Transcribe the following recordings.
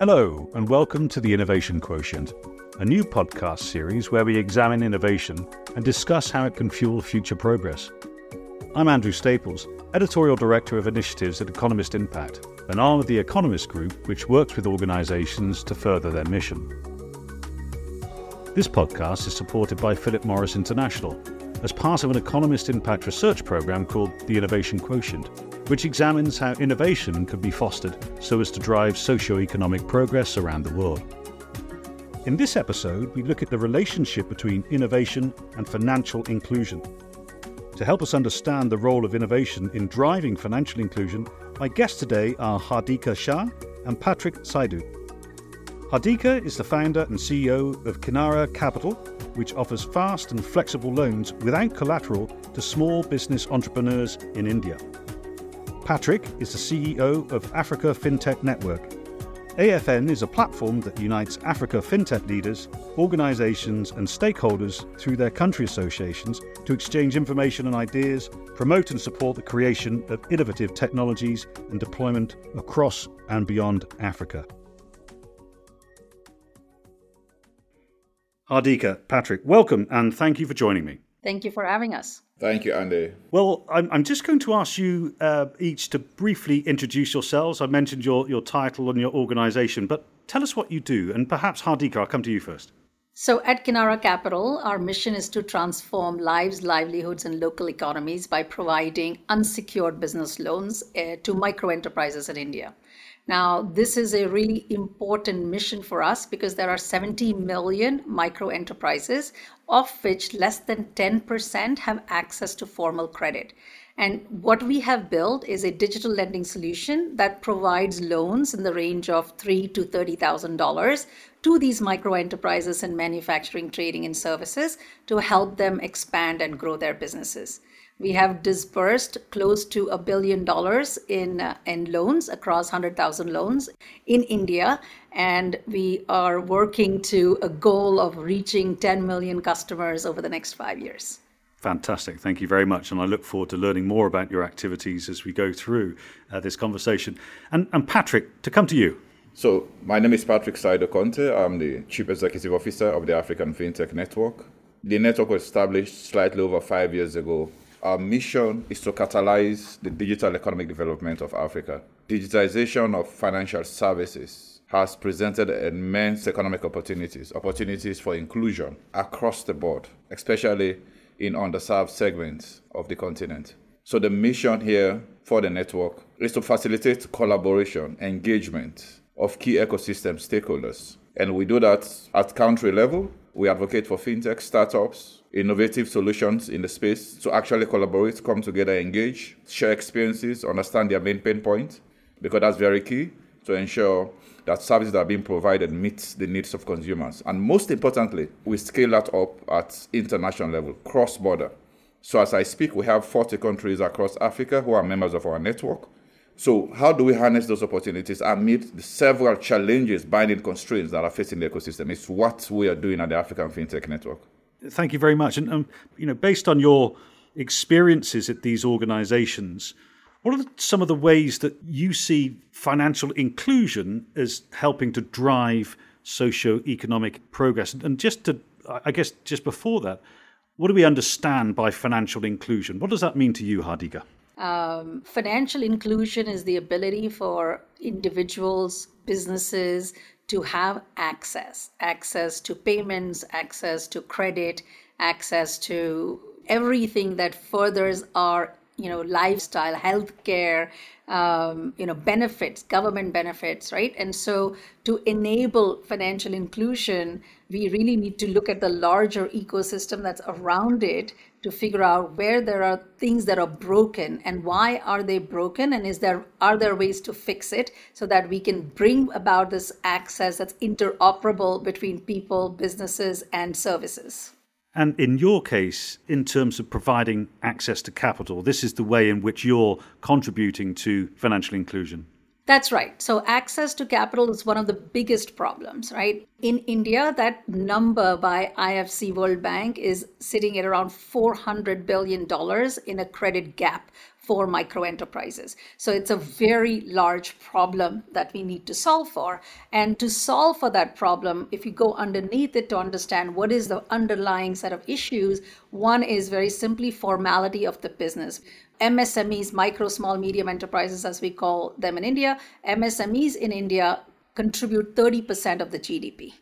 Hello, and welcome to the Innovation Quotient, a new podcast series where we examine innovation and discuss how it can fuel future progress. I'm Andrew Staples, Editorial Director of Initiatives at Economist Impact, an arm of the Economist Group which works with organisations to further their mission. This podcast is supported by Philip Morris International as part of an Economist Impact research programme called the Innovation Quotient which examines how innovation could be fostered so as to drive socio-economic progress around the world. In this episode, we look at the relationship between innovation and financial inclusion. To help us understand the role of innovation in driving financial inclusion, my guests today are Hardika Shah and Patrick Saidu. Hardika is the founder and CEO of Kinara Capital, which offers fast and flexible loans without collateral to small business entrepreneurs in India. Patrick is the CEO of Africa FinTech Network. AFN is a platform that unites Africa fintech leaders, organizations, and stakeholders through their country associations to exchange information and ideas, promote and support the creation of innovative technologies and deployment across and beyond Africa. Hardika, Patrick, welcome and thank you for joining me. Thank you for having us. Thank you, Andy. Well, I'm, I'm just going to ask you uh, each to briefly introduce yourselves. I mentioned your, your title and your organization, but tell us what you do. And perhaps, Hardika, I'll come to you first. So, at Kinara Capital, our mission is to transform lives, livelihoods, and local economies by providing unsecured business loans uh, to micro enterprises in India. Now, this is a really important mission for us because there are 70 million micro enterprises, of which less than 10% have access to formal credit. And what we have built is a digital lending solution that provides loans in the range of three to thirty thousand dollars to these micro enterprises in manufacturing, trading, and services to help them expand and grow their businesses. We have disbursed close to a billion dollars in, uh, in loans across 100,000 loans in India. And we are working to a goal of reaching 10 million customers over the next five years. Fantastic. Thank you very much. And I look forward to learning more about your activities as we go through uh, this conversation. And, and Patrick, to come to you. So, my name is Patrick Saidu Conteh. I'm the Chief Executive Officer of the African FinTech Network. The network was established slightly over five years ago our mission is to catalyze the digital economic development of Africa. Digitization of financial services has presented immense economic opportunities, opportunities for inclusion across the board, especially in underserved segments of the continent. So, the mission here for the network is to facilitate collaboration, engagement of key ecosystem stakeholders. And we do that at country level. We advocate for fintech startups, innovative solutions in the space to actually collaborate, come together, engage, share experiences, understand their main pain points, because that's very key to ensure that services that are being provided meets the needs of consumers. And most importantly, we scale that up at international level, cross-border. So as I speak, we have 40 countries across Africa who are members of our network. So how do we harness those opportunities and meet the several challenges, binding constraints that are facing the ecosystem? It's what we are doing at the African FinTech Network. Thank you very much. And um, you know, based on your experiences at these organisations, what are some of the ways that you see financial inclusion as helping to drive socio-economic progress? And just to, I guess, just before that, what do we understand by financial inclusion? What does that mean to you, Hardika? Um, financial inclusion is the ability for individuals, businesses to have access access to payments access to credit access to everything that furthers our you know lifestyle healthcare um, you know benefits government benefits right? And so to enable financial inclusion we really need to look at the larger ecosystem that's around it to figure out where there are things that are broken and why are they broken and is there are there ways to fix it so that we can bring about this access that's interoperable between people businesses and services and in your case, in terms of providing access to capital, this is the way in which you're contributing to financial inclusion. That's right. So, access to capital is one of the biggest problems, right? In India, that number by IFC World Bank is sitting at around $400 billion in a credit gap for micro enterprises. So it's a very large problem that we need to solve for. And to solve for that problem, if you go underneath it to understand what is the underlying set of issues, one is very simply formality of the business. MSMEs, micro, small, medium enterprises, as we call them in India, MSMEs in India contribute 30% of the GDP.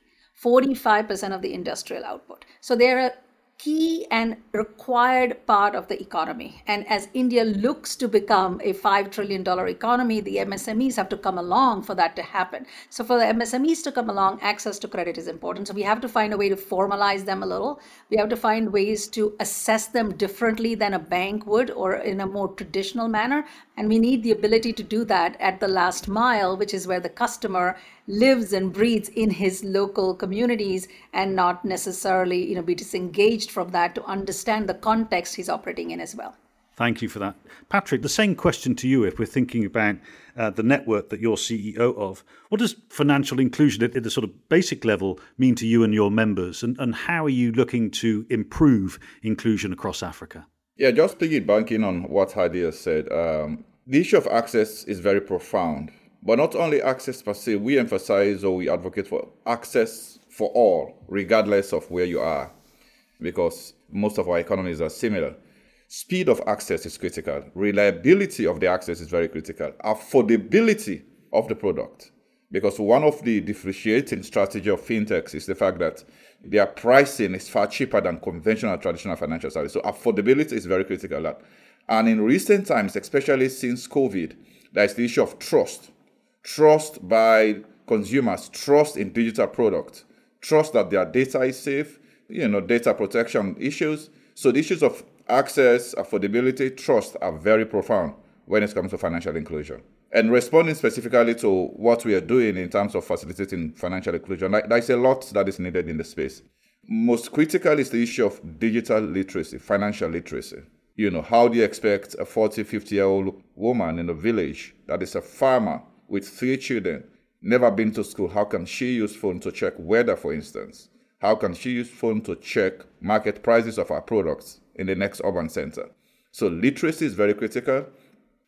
45% of the industrial output. So they're a key and required part of the economy. And as India looks to become a $5 trillion economy, the MSMEs have to come along for that to happen. So, for the MSMEs to come along, access to credit is important. So, we have to find a way to formalize them a little. We have to find ways to assess them differently than a bank would or in a more traditional manner. And we need the ability to do that at the last mile, which is where the customer lives and breathes in his local communities and not necessarily you know be disengaged from that to understand the context he's operating in as well Thank you for that. Patrick, the same question to you if we're thinking about uh, the network that you're CEO of. What does financial inclusion at, at, the sort of basic level mean to you and your members? And, and how are you looking to improve inclusion across Africa? Yeah, just piggybacking on what Hadi has said, um, the issue of access is very profound. But not only access per se, we emphasize or we advocate for access for all, regardless of where you are, because most of our economies are similar. Speed of access is critical. Reliability of the access is very critical. Affordability of the product, because one of the differentiating strategy of fintechs is the fact that their pricing is far cheaper than conventional traditional financial services. So affordability is very critical. And in recent times, especially since COVID, there is the issue of trust trust by consumers, trust in digital products, trust that their data is safe, you know, data protection issues. So the issues of access, affordability, trust are very profound when it comes to financial inclusion. And responding specifically to what we are doing in terms of facilitating financial inclusion, there's a lot that is needed in the space. Most critical is the issue of digital literacy, financial literacy. You know, how do you expect a 40, 50 year old woman in a village that is a farmer with three children, never been to school, how can she use phone to check weather, for instance? How can she use phone to check market prices of her products in the next urban center? So literacy is very critical.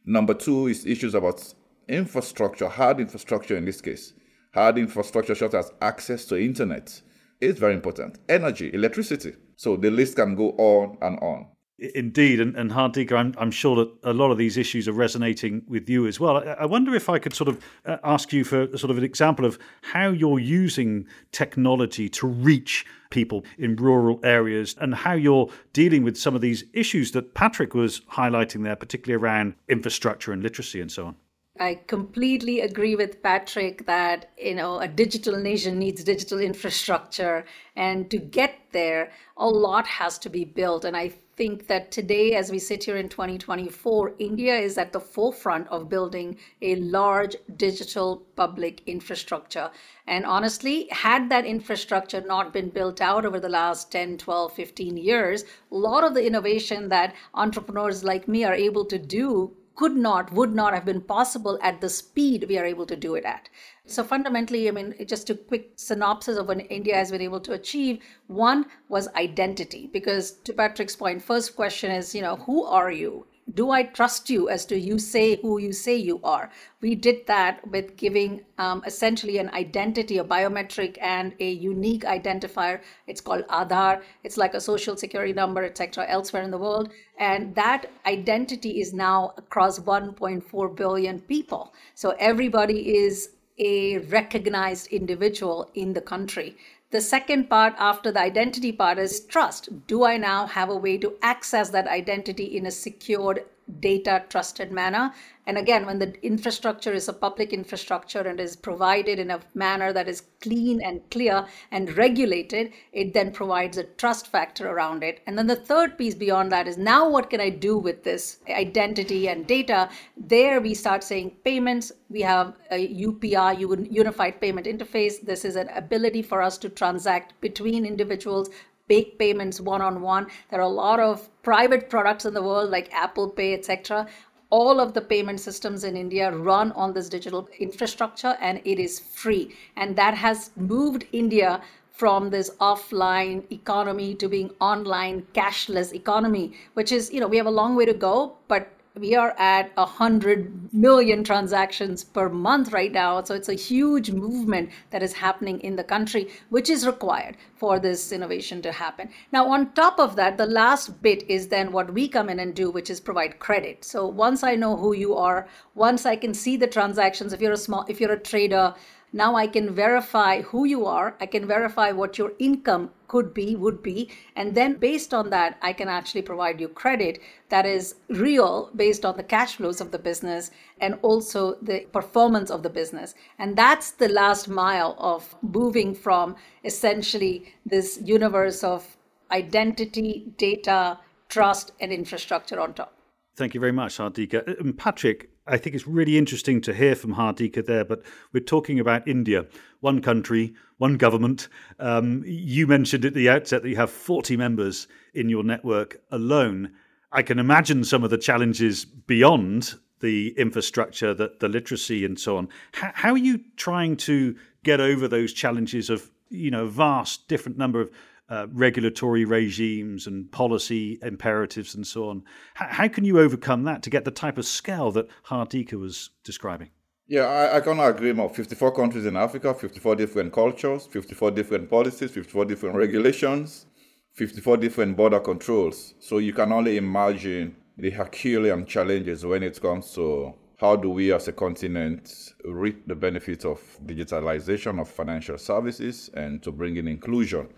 Number two is issues about infrastructure, hard infrastructure in this case. Hard infrastructure such as access to internet is very important. Energy, electricity. So the list can go on and on. Indeed, and, and I'm, I'm, sure that a lot of these issues are resonating with you as well. I, I wonder if I could sort of uh, ask you for sort of an example of how you're using technology to reach people in rural areas and how you're dealing with some of these issues that Patrick was highlighting there, particularly around infrastructure and literacy and so on. I completely agree with Patrick that you know a digital nation needs digital infrastructure. And to get there a lot has to be built. And I think that today as we sit here in 2024 India is at the forefront of building a large digital public infrastructure. And honestly had that infrastructure not been built out over the last 10 12 15 years a lot of the innovation that entrepreneurs like me are able to do could not, would not have been possible at the speed we are able to do it at. So fundamentally, I mean, just a quick synopsis of what India has been able to achieve. One was identity, because to Patrick's point, first question is, you know, who are you? Do I trust you as to you say who you say you are? We did that with giving um, essentially an identity, a biometric and a unique identifier. It's called Aadhaar. It's like a social security number, etc. Elsewhere in the world, and that identity is now across 1.4 billion people. So everybody is a recognized individual in the country. The second part after the identity part is trust. Do I now have a way to access that identity in a secured data trusted manner. And again, when the infrastructure is a public infrastructure and is provided in a manner that is clean and clear and regulated, it then provides a trust factor around it. And then the third piece beyond that is now what can I do with this identity and data? There we start saying payments. We have a UPI, Unified Payment Interface. This is an ability for us to transact between individuals make payments one on one. There are a lot of private products in the world like Apple Pay, etc. All of the payment systems in India run on this digital infrastructure and it is free. And that has moved India from this offline economy to being online cashless economy which is you know we have a long way to go but we are at a hundred million transactions per month right now. So it's a huge movement that is happening in the country, which is required for this innovation to happen. Now, on top of that, the last bit is then what we come in and do, which is provide credit. So once I know who you are, once I can see the transactions, if you're a small, if you're a trader, now I can verify who you are. I can verify what your income could be, would be. And then based on that, I can actually provide you credit that is real based on the cash flows of the business and also the performance of the business. And that's the last mile of moving from essentially this universe of identity, data, trust, and infrastructure on top. Thank you very much, Hardika. And um, Patrick, I think it's really interesting to hear from Hardika there, but we're talking about India, one country, one government. Um, you mentioned at the outset that you have 40 members in your network alone. I can imagine some of the challenges beyond the infrastructure, the, the literacy, and so on. How, how are you trying to get over those challenges of you know vast different number of uh, regulatory regimes and policy imperatives and so on. H- how can you overcome that to get the type of scale that Hardika was describing? Yeah, I, I can agree more. 54 countries in Africa, 54 different cultures, 54 different policies, 54 different regulations, 54 different border controls. So you can only imagine the Herculean challenges when it comes to how do we as a continent reap the benefits of digitalization of financial services and to bring in inclusion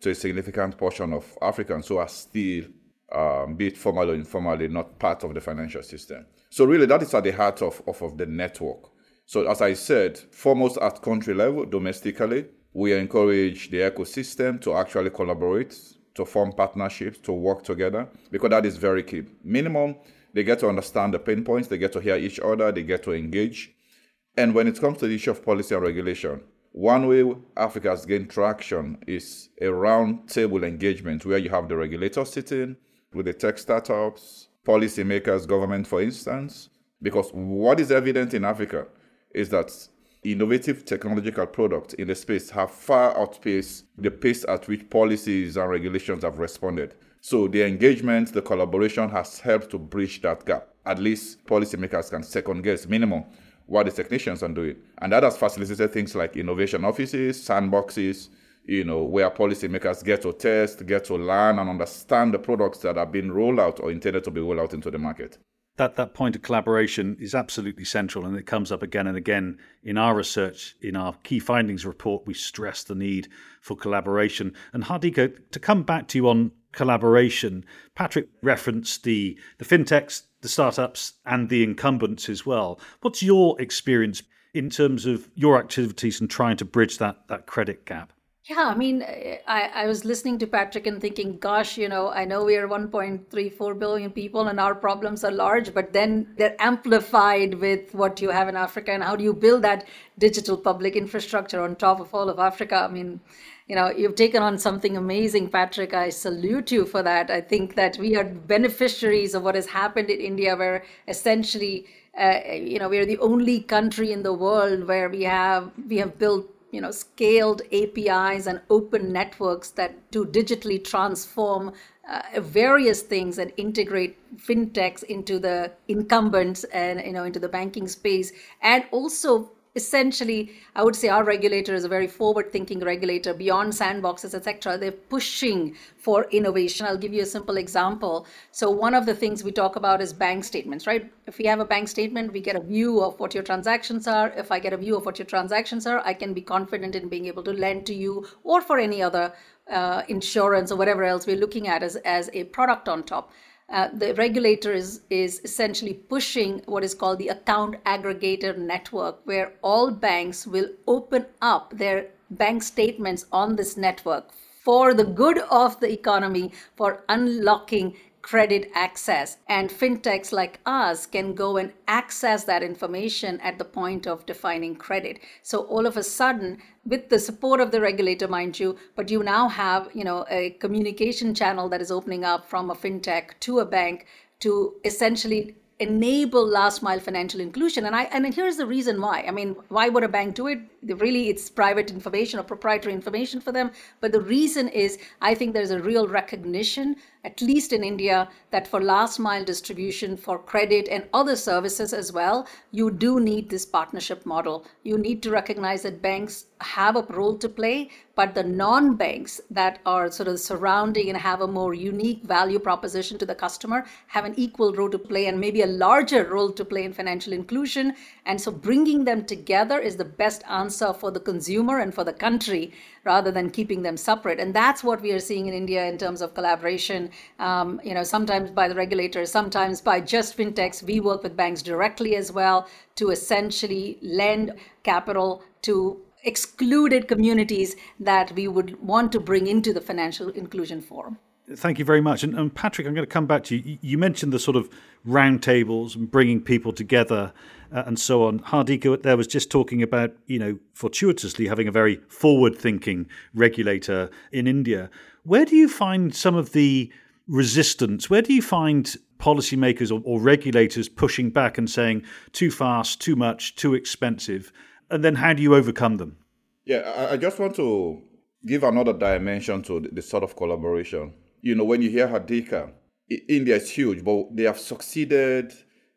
to a significant portion of Africans who are still, um, be it formally or informally, not part of the financial system. So really, that is at the heart of, of, of the network. So as I said, foremost at country level, domestically, we encourage the ecosystem to actually collaborate, to form partnerships, to work together, because that is very key. Minimum, they get to understand the pain points, they get to hear each other, they get to engage. And when it comes to the issue of policy and regulation, one way Africa has gained traction is a round table engagement where you have the regulator sitting with the tech startups, policymakers, government, for instance. Because what is evident in Africa is that innovative technological products in the space have far outpaced the pace at which policies and regulations have responded. So the engagement, the collaboration has helped to bridge that gap. At least policymakers can second guess minimum what the technicians are doing. And that has facilitated things like innovation offices, sandboxes, you know, where policymakers get to test, get to learn and understand the products that are being rolled out or intended to be rolled out into the market. That, that point of collaboration is absolutely central and it comes up again and again in our research. In our key findings report, we stress the need for collaboration. And Hardika, to come back to you on collaboration, Patrick referenced the, the fintechs, the startups and the incumbents as well. What's your experience in terms of your activities and trying to bridge that, that credit gap? Yeah, I mean, I, I was listening to Patrick and thinking, gosh, you know, I know we are 1.34 billion people and our problems are large, but then they're amplified with what you have in Africa. And how do you build that digital public infrastructure on top of all of Africa? I mean, you know you've taken on something amazing patrick. I salute you for that. I think that we are beneficiaries of what has happened in india where essentially uh, you know we're the only country in the world where we have we have built you know scaled apis and open networks that do digitally transform uh, various things and integrate fintechs into the incumbents and you know into the banking space. And also essentially i would say our regulator is a very forward thinking regulator beyond sandboxes etc they're pushing for innovation. I'll give you a simple example. So one of the things we talk about is bank statements right? If we have a bank statement we get a view of what your transactions are. If i get a view of what your transactions are i can be confident in being able to lend to you or for any other uh, insurance or whatever else we're looking at as, as a product on top uh, the regulator is, is essentially pushing what is called the account aggregator network, where all banks will open up their bank statements on this network for the good of the economy, for unlocking credit access. And fintechs like us can go and access that information at the point of defining credit. So all of a sudden, with the support of the regulator, mind you, but you now have, you know, a communication channel that is opening up from a fintech to a bank to essentially enable last mile financial inclusion. And I and here's the reason why. I mean, why would a bank do it? Really, it's private information or proprietary information for them. But the reason is, I think there's a real recognition at least in India, that for last mile distribution, for credit and other services as well, you do need this partnership model. You need to recognize that banks have a role to play, but the non banks that are sort of surrounding and have a more unique value proposition to the customer have an equal role to play and maybe a larger role to play in financial inclusion. And so bringing them together is the best answer for the consumer and for the country rather than keeping them separate. And that's what we are seeing in India in terms of collaboration. Um, you know, sometimes by the regulators, sometimes by just fintechs. We work with banks directly as well to essentially lend capital to excluded communities that we would want to bring into the financial inclusion forum. Thank you very much. And, and, Patrick, I'm going to come back to you. You mentioned the sort of roundtables and bringing people together uh, and so on. Hardika there was just talking about, you know, fortuitously having a very forward thinking regulator in India. Where do you find some of the resistance? Where do you find policymakers or, or regulators pushing back and saying too fast, too much, too expensive? And then how do you overcome them? Yeah, I just want to give another dimension to the sort of collaboration you know, when you hear Hardika, India is huge, but they have succeeded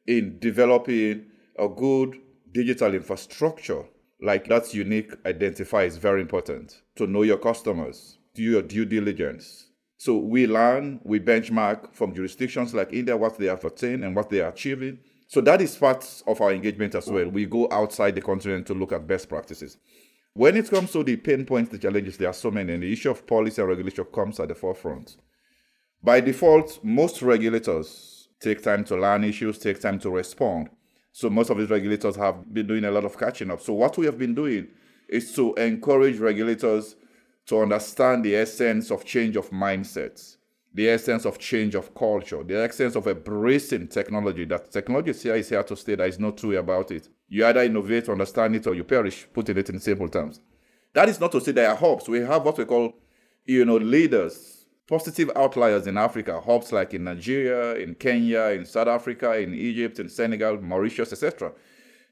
in developing a good digital infrastructure. Like that's unique identifier is very important to know your customers, do your due diligence. So we learn, we benchmark from jurisdictions like India what they have attained and what they are achieving. So that is part of our engagement as well. We go outside the continent to look at best practices. When it comes to the pain points, the challenges, there are so many, and the issue of policy and regulation comes at the forefront. By default, most regulators take time to learn issues, take time to respond. So most of these regulators have been doing a lot of catching up. So what we have been doing is to encourage regulators to understand the essence of change of mindsets, the essence of change of culture, the essence of embracing technology. That technology is here, is here to stay. There is no two about it. You either innovate, understand it, or you perish, putting it in simple terms. That is not to say there are hopes. We have what we call, you know, leaders positive outliers in Africa, hubs like in Nigeria, in Kenya, in South Africa, in Egypt, in Senegal, Mauritius, etc.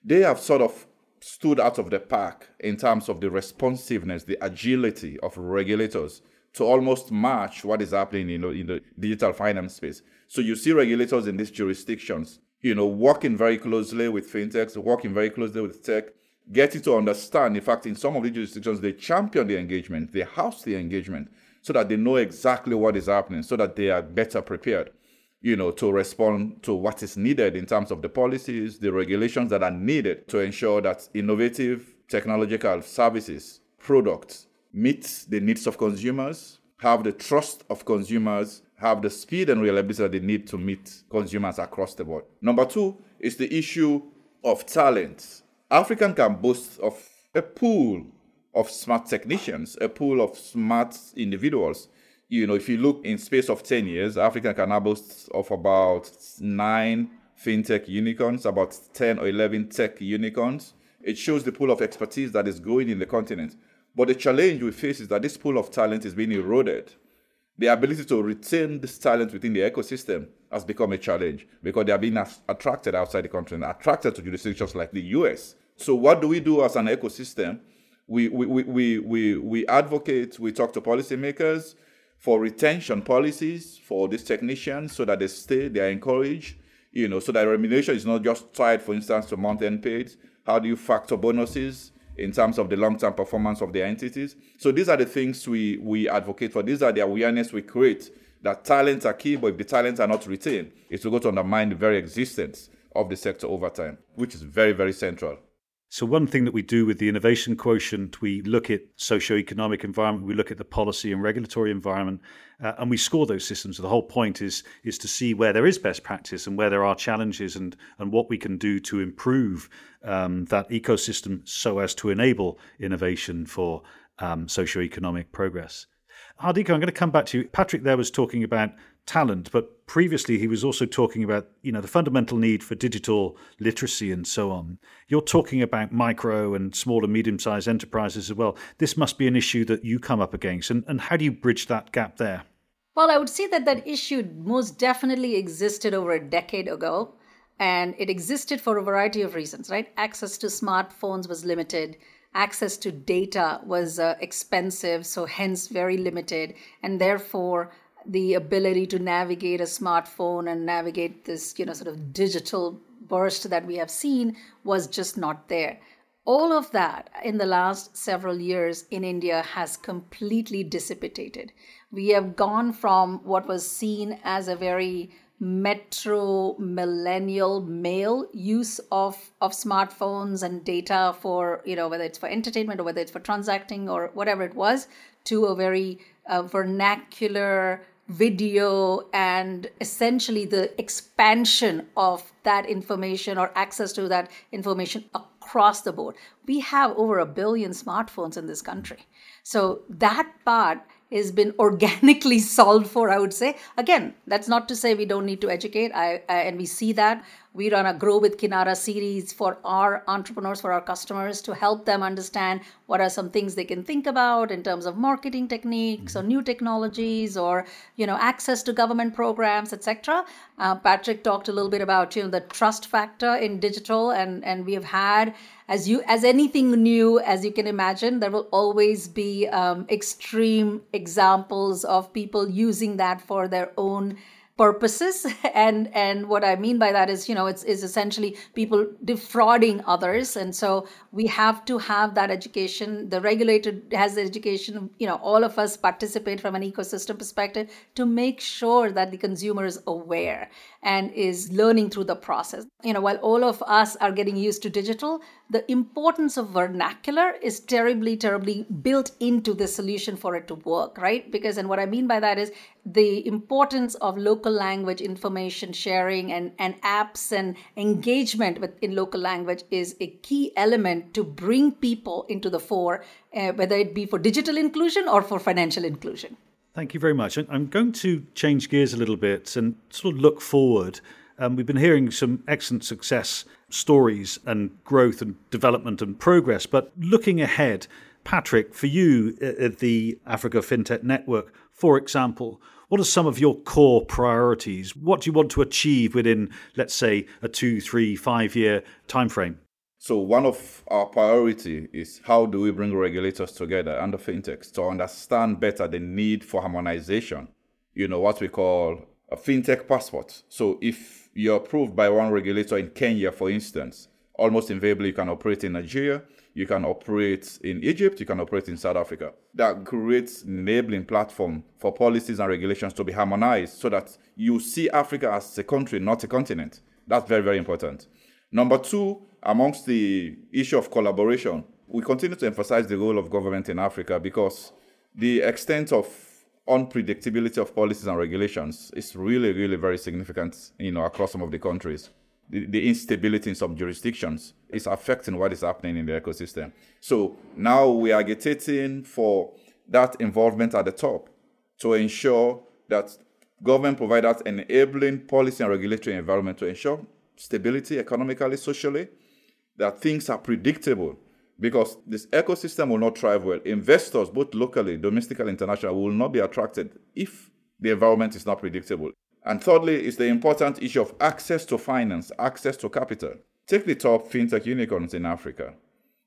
They have sort of stood out of the pack in terms of the responsiveness, the agility of regulators to almost match what is happening know, in the digital finance space. So you see regulators in these jurisdictions, you know, working very closely with fintechs, working very closely with tech, getting to understand. In fact, in some of these jurisdictions, they champion the engagement, they house the engagement so that they know exactly what is happening, so that they are better prepared, you know, to respond to what is needed in terms of the policies, the regulations that are needed to ensure that innovative technological services, products meet the needs of consumers, have the trust of consumers, have the speed and reliability that they need to meet consumers across the board. Number two is the issue of talent. African can boast of a pool of smart technicians, a pool of smart individuals. You know, if you look in space of 10 years, Africa can now boast of about nine fintech unicorns, about 10 or 11 tech unicorns. It shows the pool of expertise that is growing in the continent. But the challenge we face is that this pool of talent is being eroded. The ability to retain this talent within the ecosystem has become a challenge because they are being attracted outside the country and attracted to jurisdictions like the US. So, what do we do as an ecosystem we, we, we, we, we advocate, we talk to policymakers for retention policies for these technicians so that they stay, they are encouraged, you know, so that remuneration is not just tied, for instance, to month end paid. How do you factor bonuses in terms of the long term performance of the entities? So these are the things we, we advocate for. These are the awareness we create that talents are key, but if the talents are not retained, it will go to undermine the very existence of the sector over time, which is very, very central. So, one thing that we do with the innovation quotient, we look at socio-economic environment, we look at the policy and regulatory environment, uh, and we score those systems. So the whole point is is to see where there is best practice and where there are challenges, and and what we can do to improve um, that ecosystem so as to enable innovation for um, socio-economic progress. Hardika, I'm going to come back to you. Patrick there was talking about talent, but previously he was also talking about you know the fundamental need for digital literacy and so on. You're talking about micro and small and medium sized enterprises as well. This must be an issue that you come up against, and, and how do you bridge that gap there? Well, I would say that that issue most definitely existed over a decade ago. and it existed for a variety of reasons, right? Access to smartphones was limited. Access to data was uh, expensive, so hence very limited. And therefore, the ability to navigate a smartphone and navigate this, you know, sort of digital burst that we have seen was just not there. All of that in the last several years in India has completely dissipated. We have gone from what was seen as a very metro millennial male use of of smartphones and data for you know whether it's for entertainment or whether it's for transacting or whatever it was to a very uh, vernacular video and essentially the expansion of that information or access to that information across the board. We have over a billion smartphones in this country. So that part has been organically solved for i would say. Again that's not to say we don't need to educate. I, I, and we see that. We run a grow with kinara series for our entrepreneurs for our customers to help them understand what are some things they can think about in terms of marketing techniques or new technologies or you know access to government programs etc uh, patrick talked a little bit about you know the trust factor in digital and and we have had as you as anything new as you can imagine there will always be um, extreme examples of people using that for their own purposes. And and what i mean by that is you know it's is essentially people defrauding others. And so we have to have that education. The regulator has the education you know all of us participate from an ecosystem perspective to make sure that the consumer is aware and is learning through the process. You know while all of us are getting used to digital the importance of vernacular is terribly terribly built into the solution for it to work right because and what i mean by that is the importance of local language information sharing and, and apps and engagement with in local language is a key element to bring people into the fore uh, whether it be for digital inclusion or for financial inclusion Thank you very much. I'm going to change gears a little bit and sort of look forward. Um, we've been hearing some excellent success stories and growth and development and progress, but looking ahead, Patrick, for you uh, at the Africa FinTech Network, for example, what are some of your core priorities? What do you want to achieve within, let's say, a two, three, five year timeframe? So one of our priority is how do we bring regulators together and the fintechs to understand better the need for harmonization. You know what we call a fintech passport. So if you're approved by one regulator in Kenya, for instance, almost invariably you can operate in Nigeria, you can operate in Egypt, you can operate in South Africa. That creates enabling platform for policies and regulations to be harmonized so that you see Africa as a country, not a continent. That's very, very important. Number two, amongst the issue of collaboration, we continue to emphasize the role of government in Africa because the extent of unpredictability of policies and regulations is really, really very significant, you know, across some of the countries. The, the, instability in some jurisdictions is affecting what is happening in the ecosystem. So now we are agitating for that involvement at the top to ensure that government provide that enabling policy and regulatory environment to ensure stability economically, socially, that things are predictable because this ecosystem will not thrive well. Investors, both locally, domestically, international, will not be attracted if the environment is not predictable. And thirdly, is the important issue of access to finance, access to capital. Take the top fintech unicorns in Africa.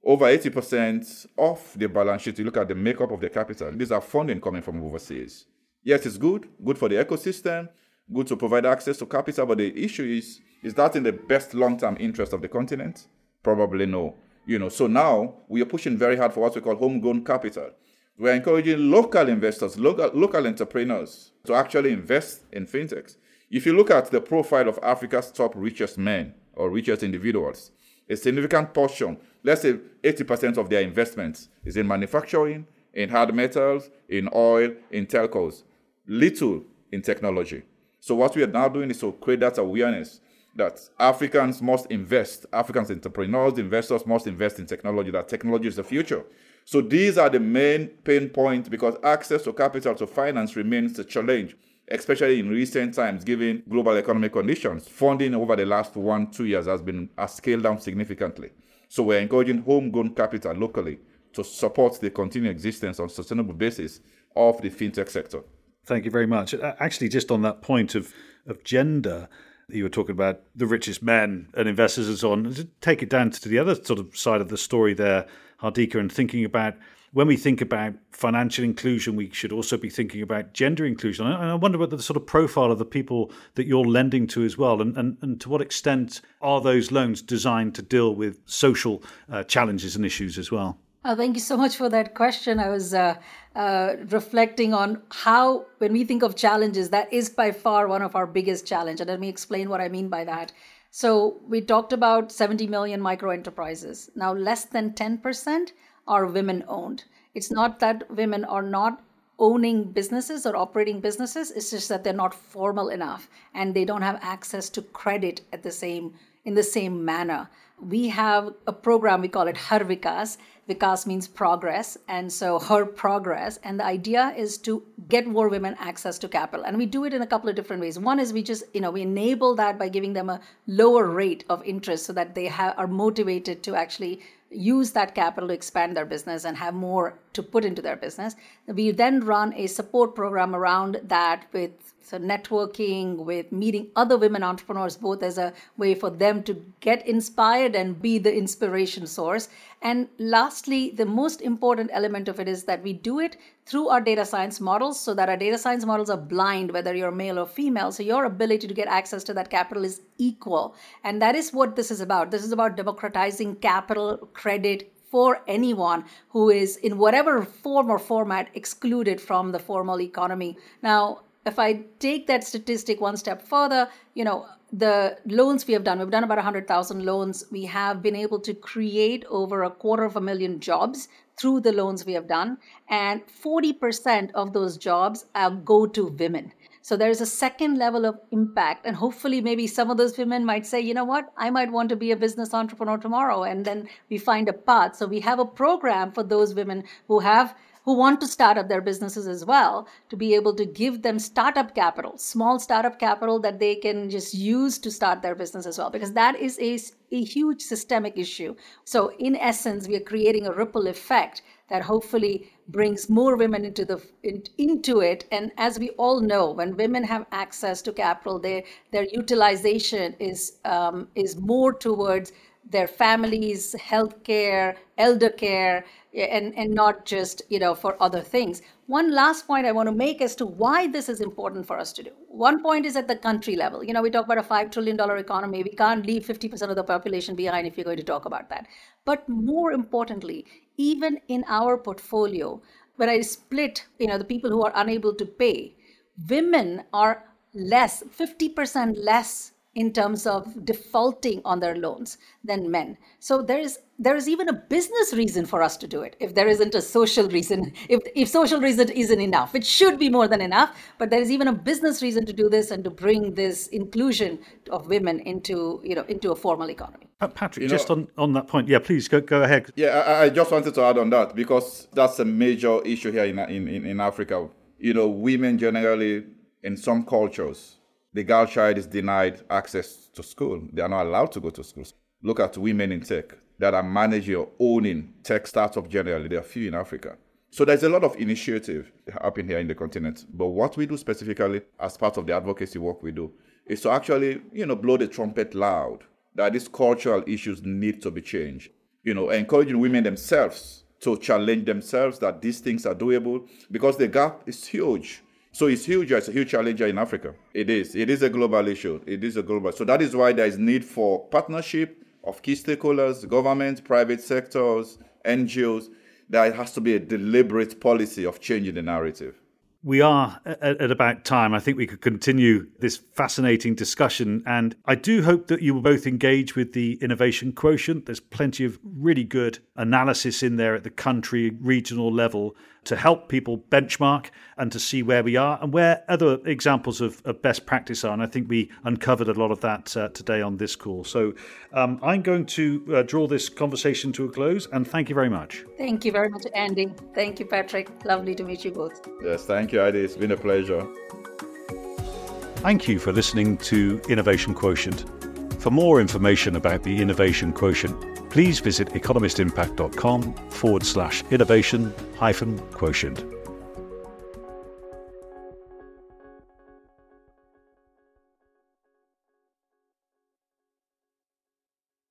Over 80% of the balance sheet, you look at the makeup of the capital, these are funding coming from overseas. Yes, it's good, good for the ecosystem, good to provide access to capital, but the issue is, is that in the best long-term interest of the continent? Probably no. You know, so now we are pushing very hard for what we call homegrown capital. We're encouraging local investors, local, local entrepreneurs to actually invest in fintechs. If you look at the profile of Africa's top richest men or richest individuals, a significant portion, let's say 80% of their investments is in manufacturing, in hard metals, in oil, in telcos, little in technology. So what we are now doing is to create that awareness that Africans must invest, Africans entrepreneurs, investors must invest in technology, that technology is the future. So these are the main pain points because access to capital to finance remains a challenge, especially in recent times, given global economic conditions. Funding over the last one, two years has been has scaled down significantly. So we're encouraging homegrown capital locally to support the continued existence on sustainable basis of the fintech sector. Thank you very much. Uh, actually, just on that point of, of gender, You were talking about the richest men and investors and so on. Take it down to the other sort of side of the story there, Hardika, and thinking about when we think about financial inclusion, we should also be thinking about gender inclusion. And I wonder what the sort of profile of the people that you're lending to as well, and, and, and to what extent are those loans designed to deal with social uh, challenges and issues as well? Uh, thank you so much for that question. I was uh, uh, reflecting on how, when we think of challenges, that is by far one of our biggest challenge. And let me explain what I mean by that. So we talked about 70 million micro enterprises. Now, less than 10% are women owned. It's not that women are not owning businesses or operating businesses, it's just that they're not formal enough and they don't have access to credit at the same in the same manner. We have a program we call it HerVikas Vikas means progress. And so her progress. And the idea is to get more women access to capital. And we do it in a couple of different ways. One is we just, you know, we enable that by giving them a lower rate of interest so that they are motivated to actually use that capital to expand their business and have more to put into their business. We then run a support program around that with so networking, with meeting other women entrepreneurs, both as a way for them to get inspired and be the inspiration source. And lastly, the most important element of it is that we do it through our data science models so that our data science models are blind, whether you're male or female. So your ability to get access to that capital is equal. And that is what this is about. This is about democratizing capital, credit, for anyone who is in whatever form or format excluded from the formal economy. Now, if I take that statistic one step further, you know, the loans we have done, we've done about 100,000 loans. We have been able to create over a quarter of a million jobs through the loans we have done. And 40% of those jobs uh, go to women. So there's a second level of impact. And hopefully, maybe some of those women might say, you know what, I might want to be a business entrepreneur tomorrow. And then we find a path. So we have a program for those women who have who want to start up their businesses as well to be able to give them startup capital, small startup capital that they can just use to start their business as well, because that is a, a huge systemic issue. So, in essence, we are creating a ripple effect that hopefully brings more women into the in, into it and as we all know when women have access to capital their their utilization is um, is more towards their families healthcare elder care eh, and, and not just you know for other things. One last point i want to make as to why this is important for us to do. One point is at the country level. You know we talk about a $5 trillion economy. We can't leave 50% of the population behind if you're going to talk about that. But more importantly even in our portfolio when i split you know the people who are unable to pay women are less 50% less in terms of defaulting on their loans than men. So there is there is even a business reason for us to do it. If there isn't a social reason, if if social reason isn't enough, it should be more than enough. But there is even a business reason to do this and to bring this inclusion of women into you know into a formal economy. Uh, Patrick, you just know, on, on that point, yeah, please go go ahead. Yeah, I, I, just wanted to add on that because that's a major issue here in in, in Africa. You know, women generally in some cultures the girl child is denied access to school. They are not allowed to go to school. Look at women in tech that are managing or owning tech startups generally. There are few in Africa. So there's a lot of initiative happening here in the continent. But what we do specifically as part of the advocacy work we do is to actually, you know, blow the trumpet loud that these cultural issues need to be changed. You know, encouraging women themselves to challenge themselves that these things are doable because the gap is huge. So it's huge. It's a huge challenge in Africa. It is. It is a global issue. It is a global. So that is why there is need for partnership of key stakeholders, government, private sectors, NGOs. There has to be a deliberate policy of changing the narrative we are at, about time. I think we could continue this fascinating discussion. And I do hope that you will both engage with the innovation quotient. There's plenty of really good analysis in there at the country, regional level to help people benchmark and to see where we are and where other examples of, of best practice are. And I think we uncovered a lot of that uh, today on this call. So um, I'm going to uh, draw this conversation to a close and thank you very much. Thank you very much, Andy. Thank you, Patrick. Lovely to meet you both. Yes, thank you, Adi. It's been a pleasure. Thank you for listening to Innovation Quotient. For more information about the Innovation Quotient, please visit economistimpact.com forward slash innovation hyphen quotient.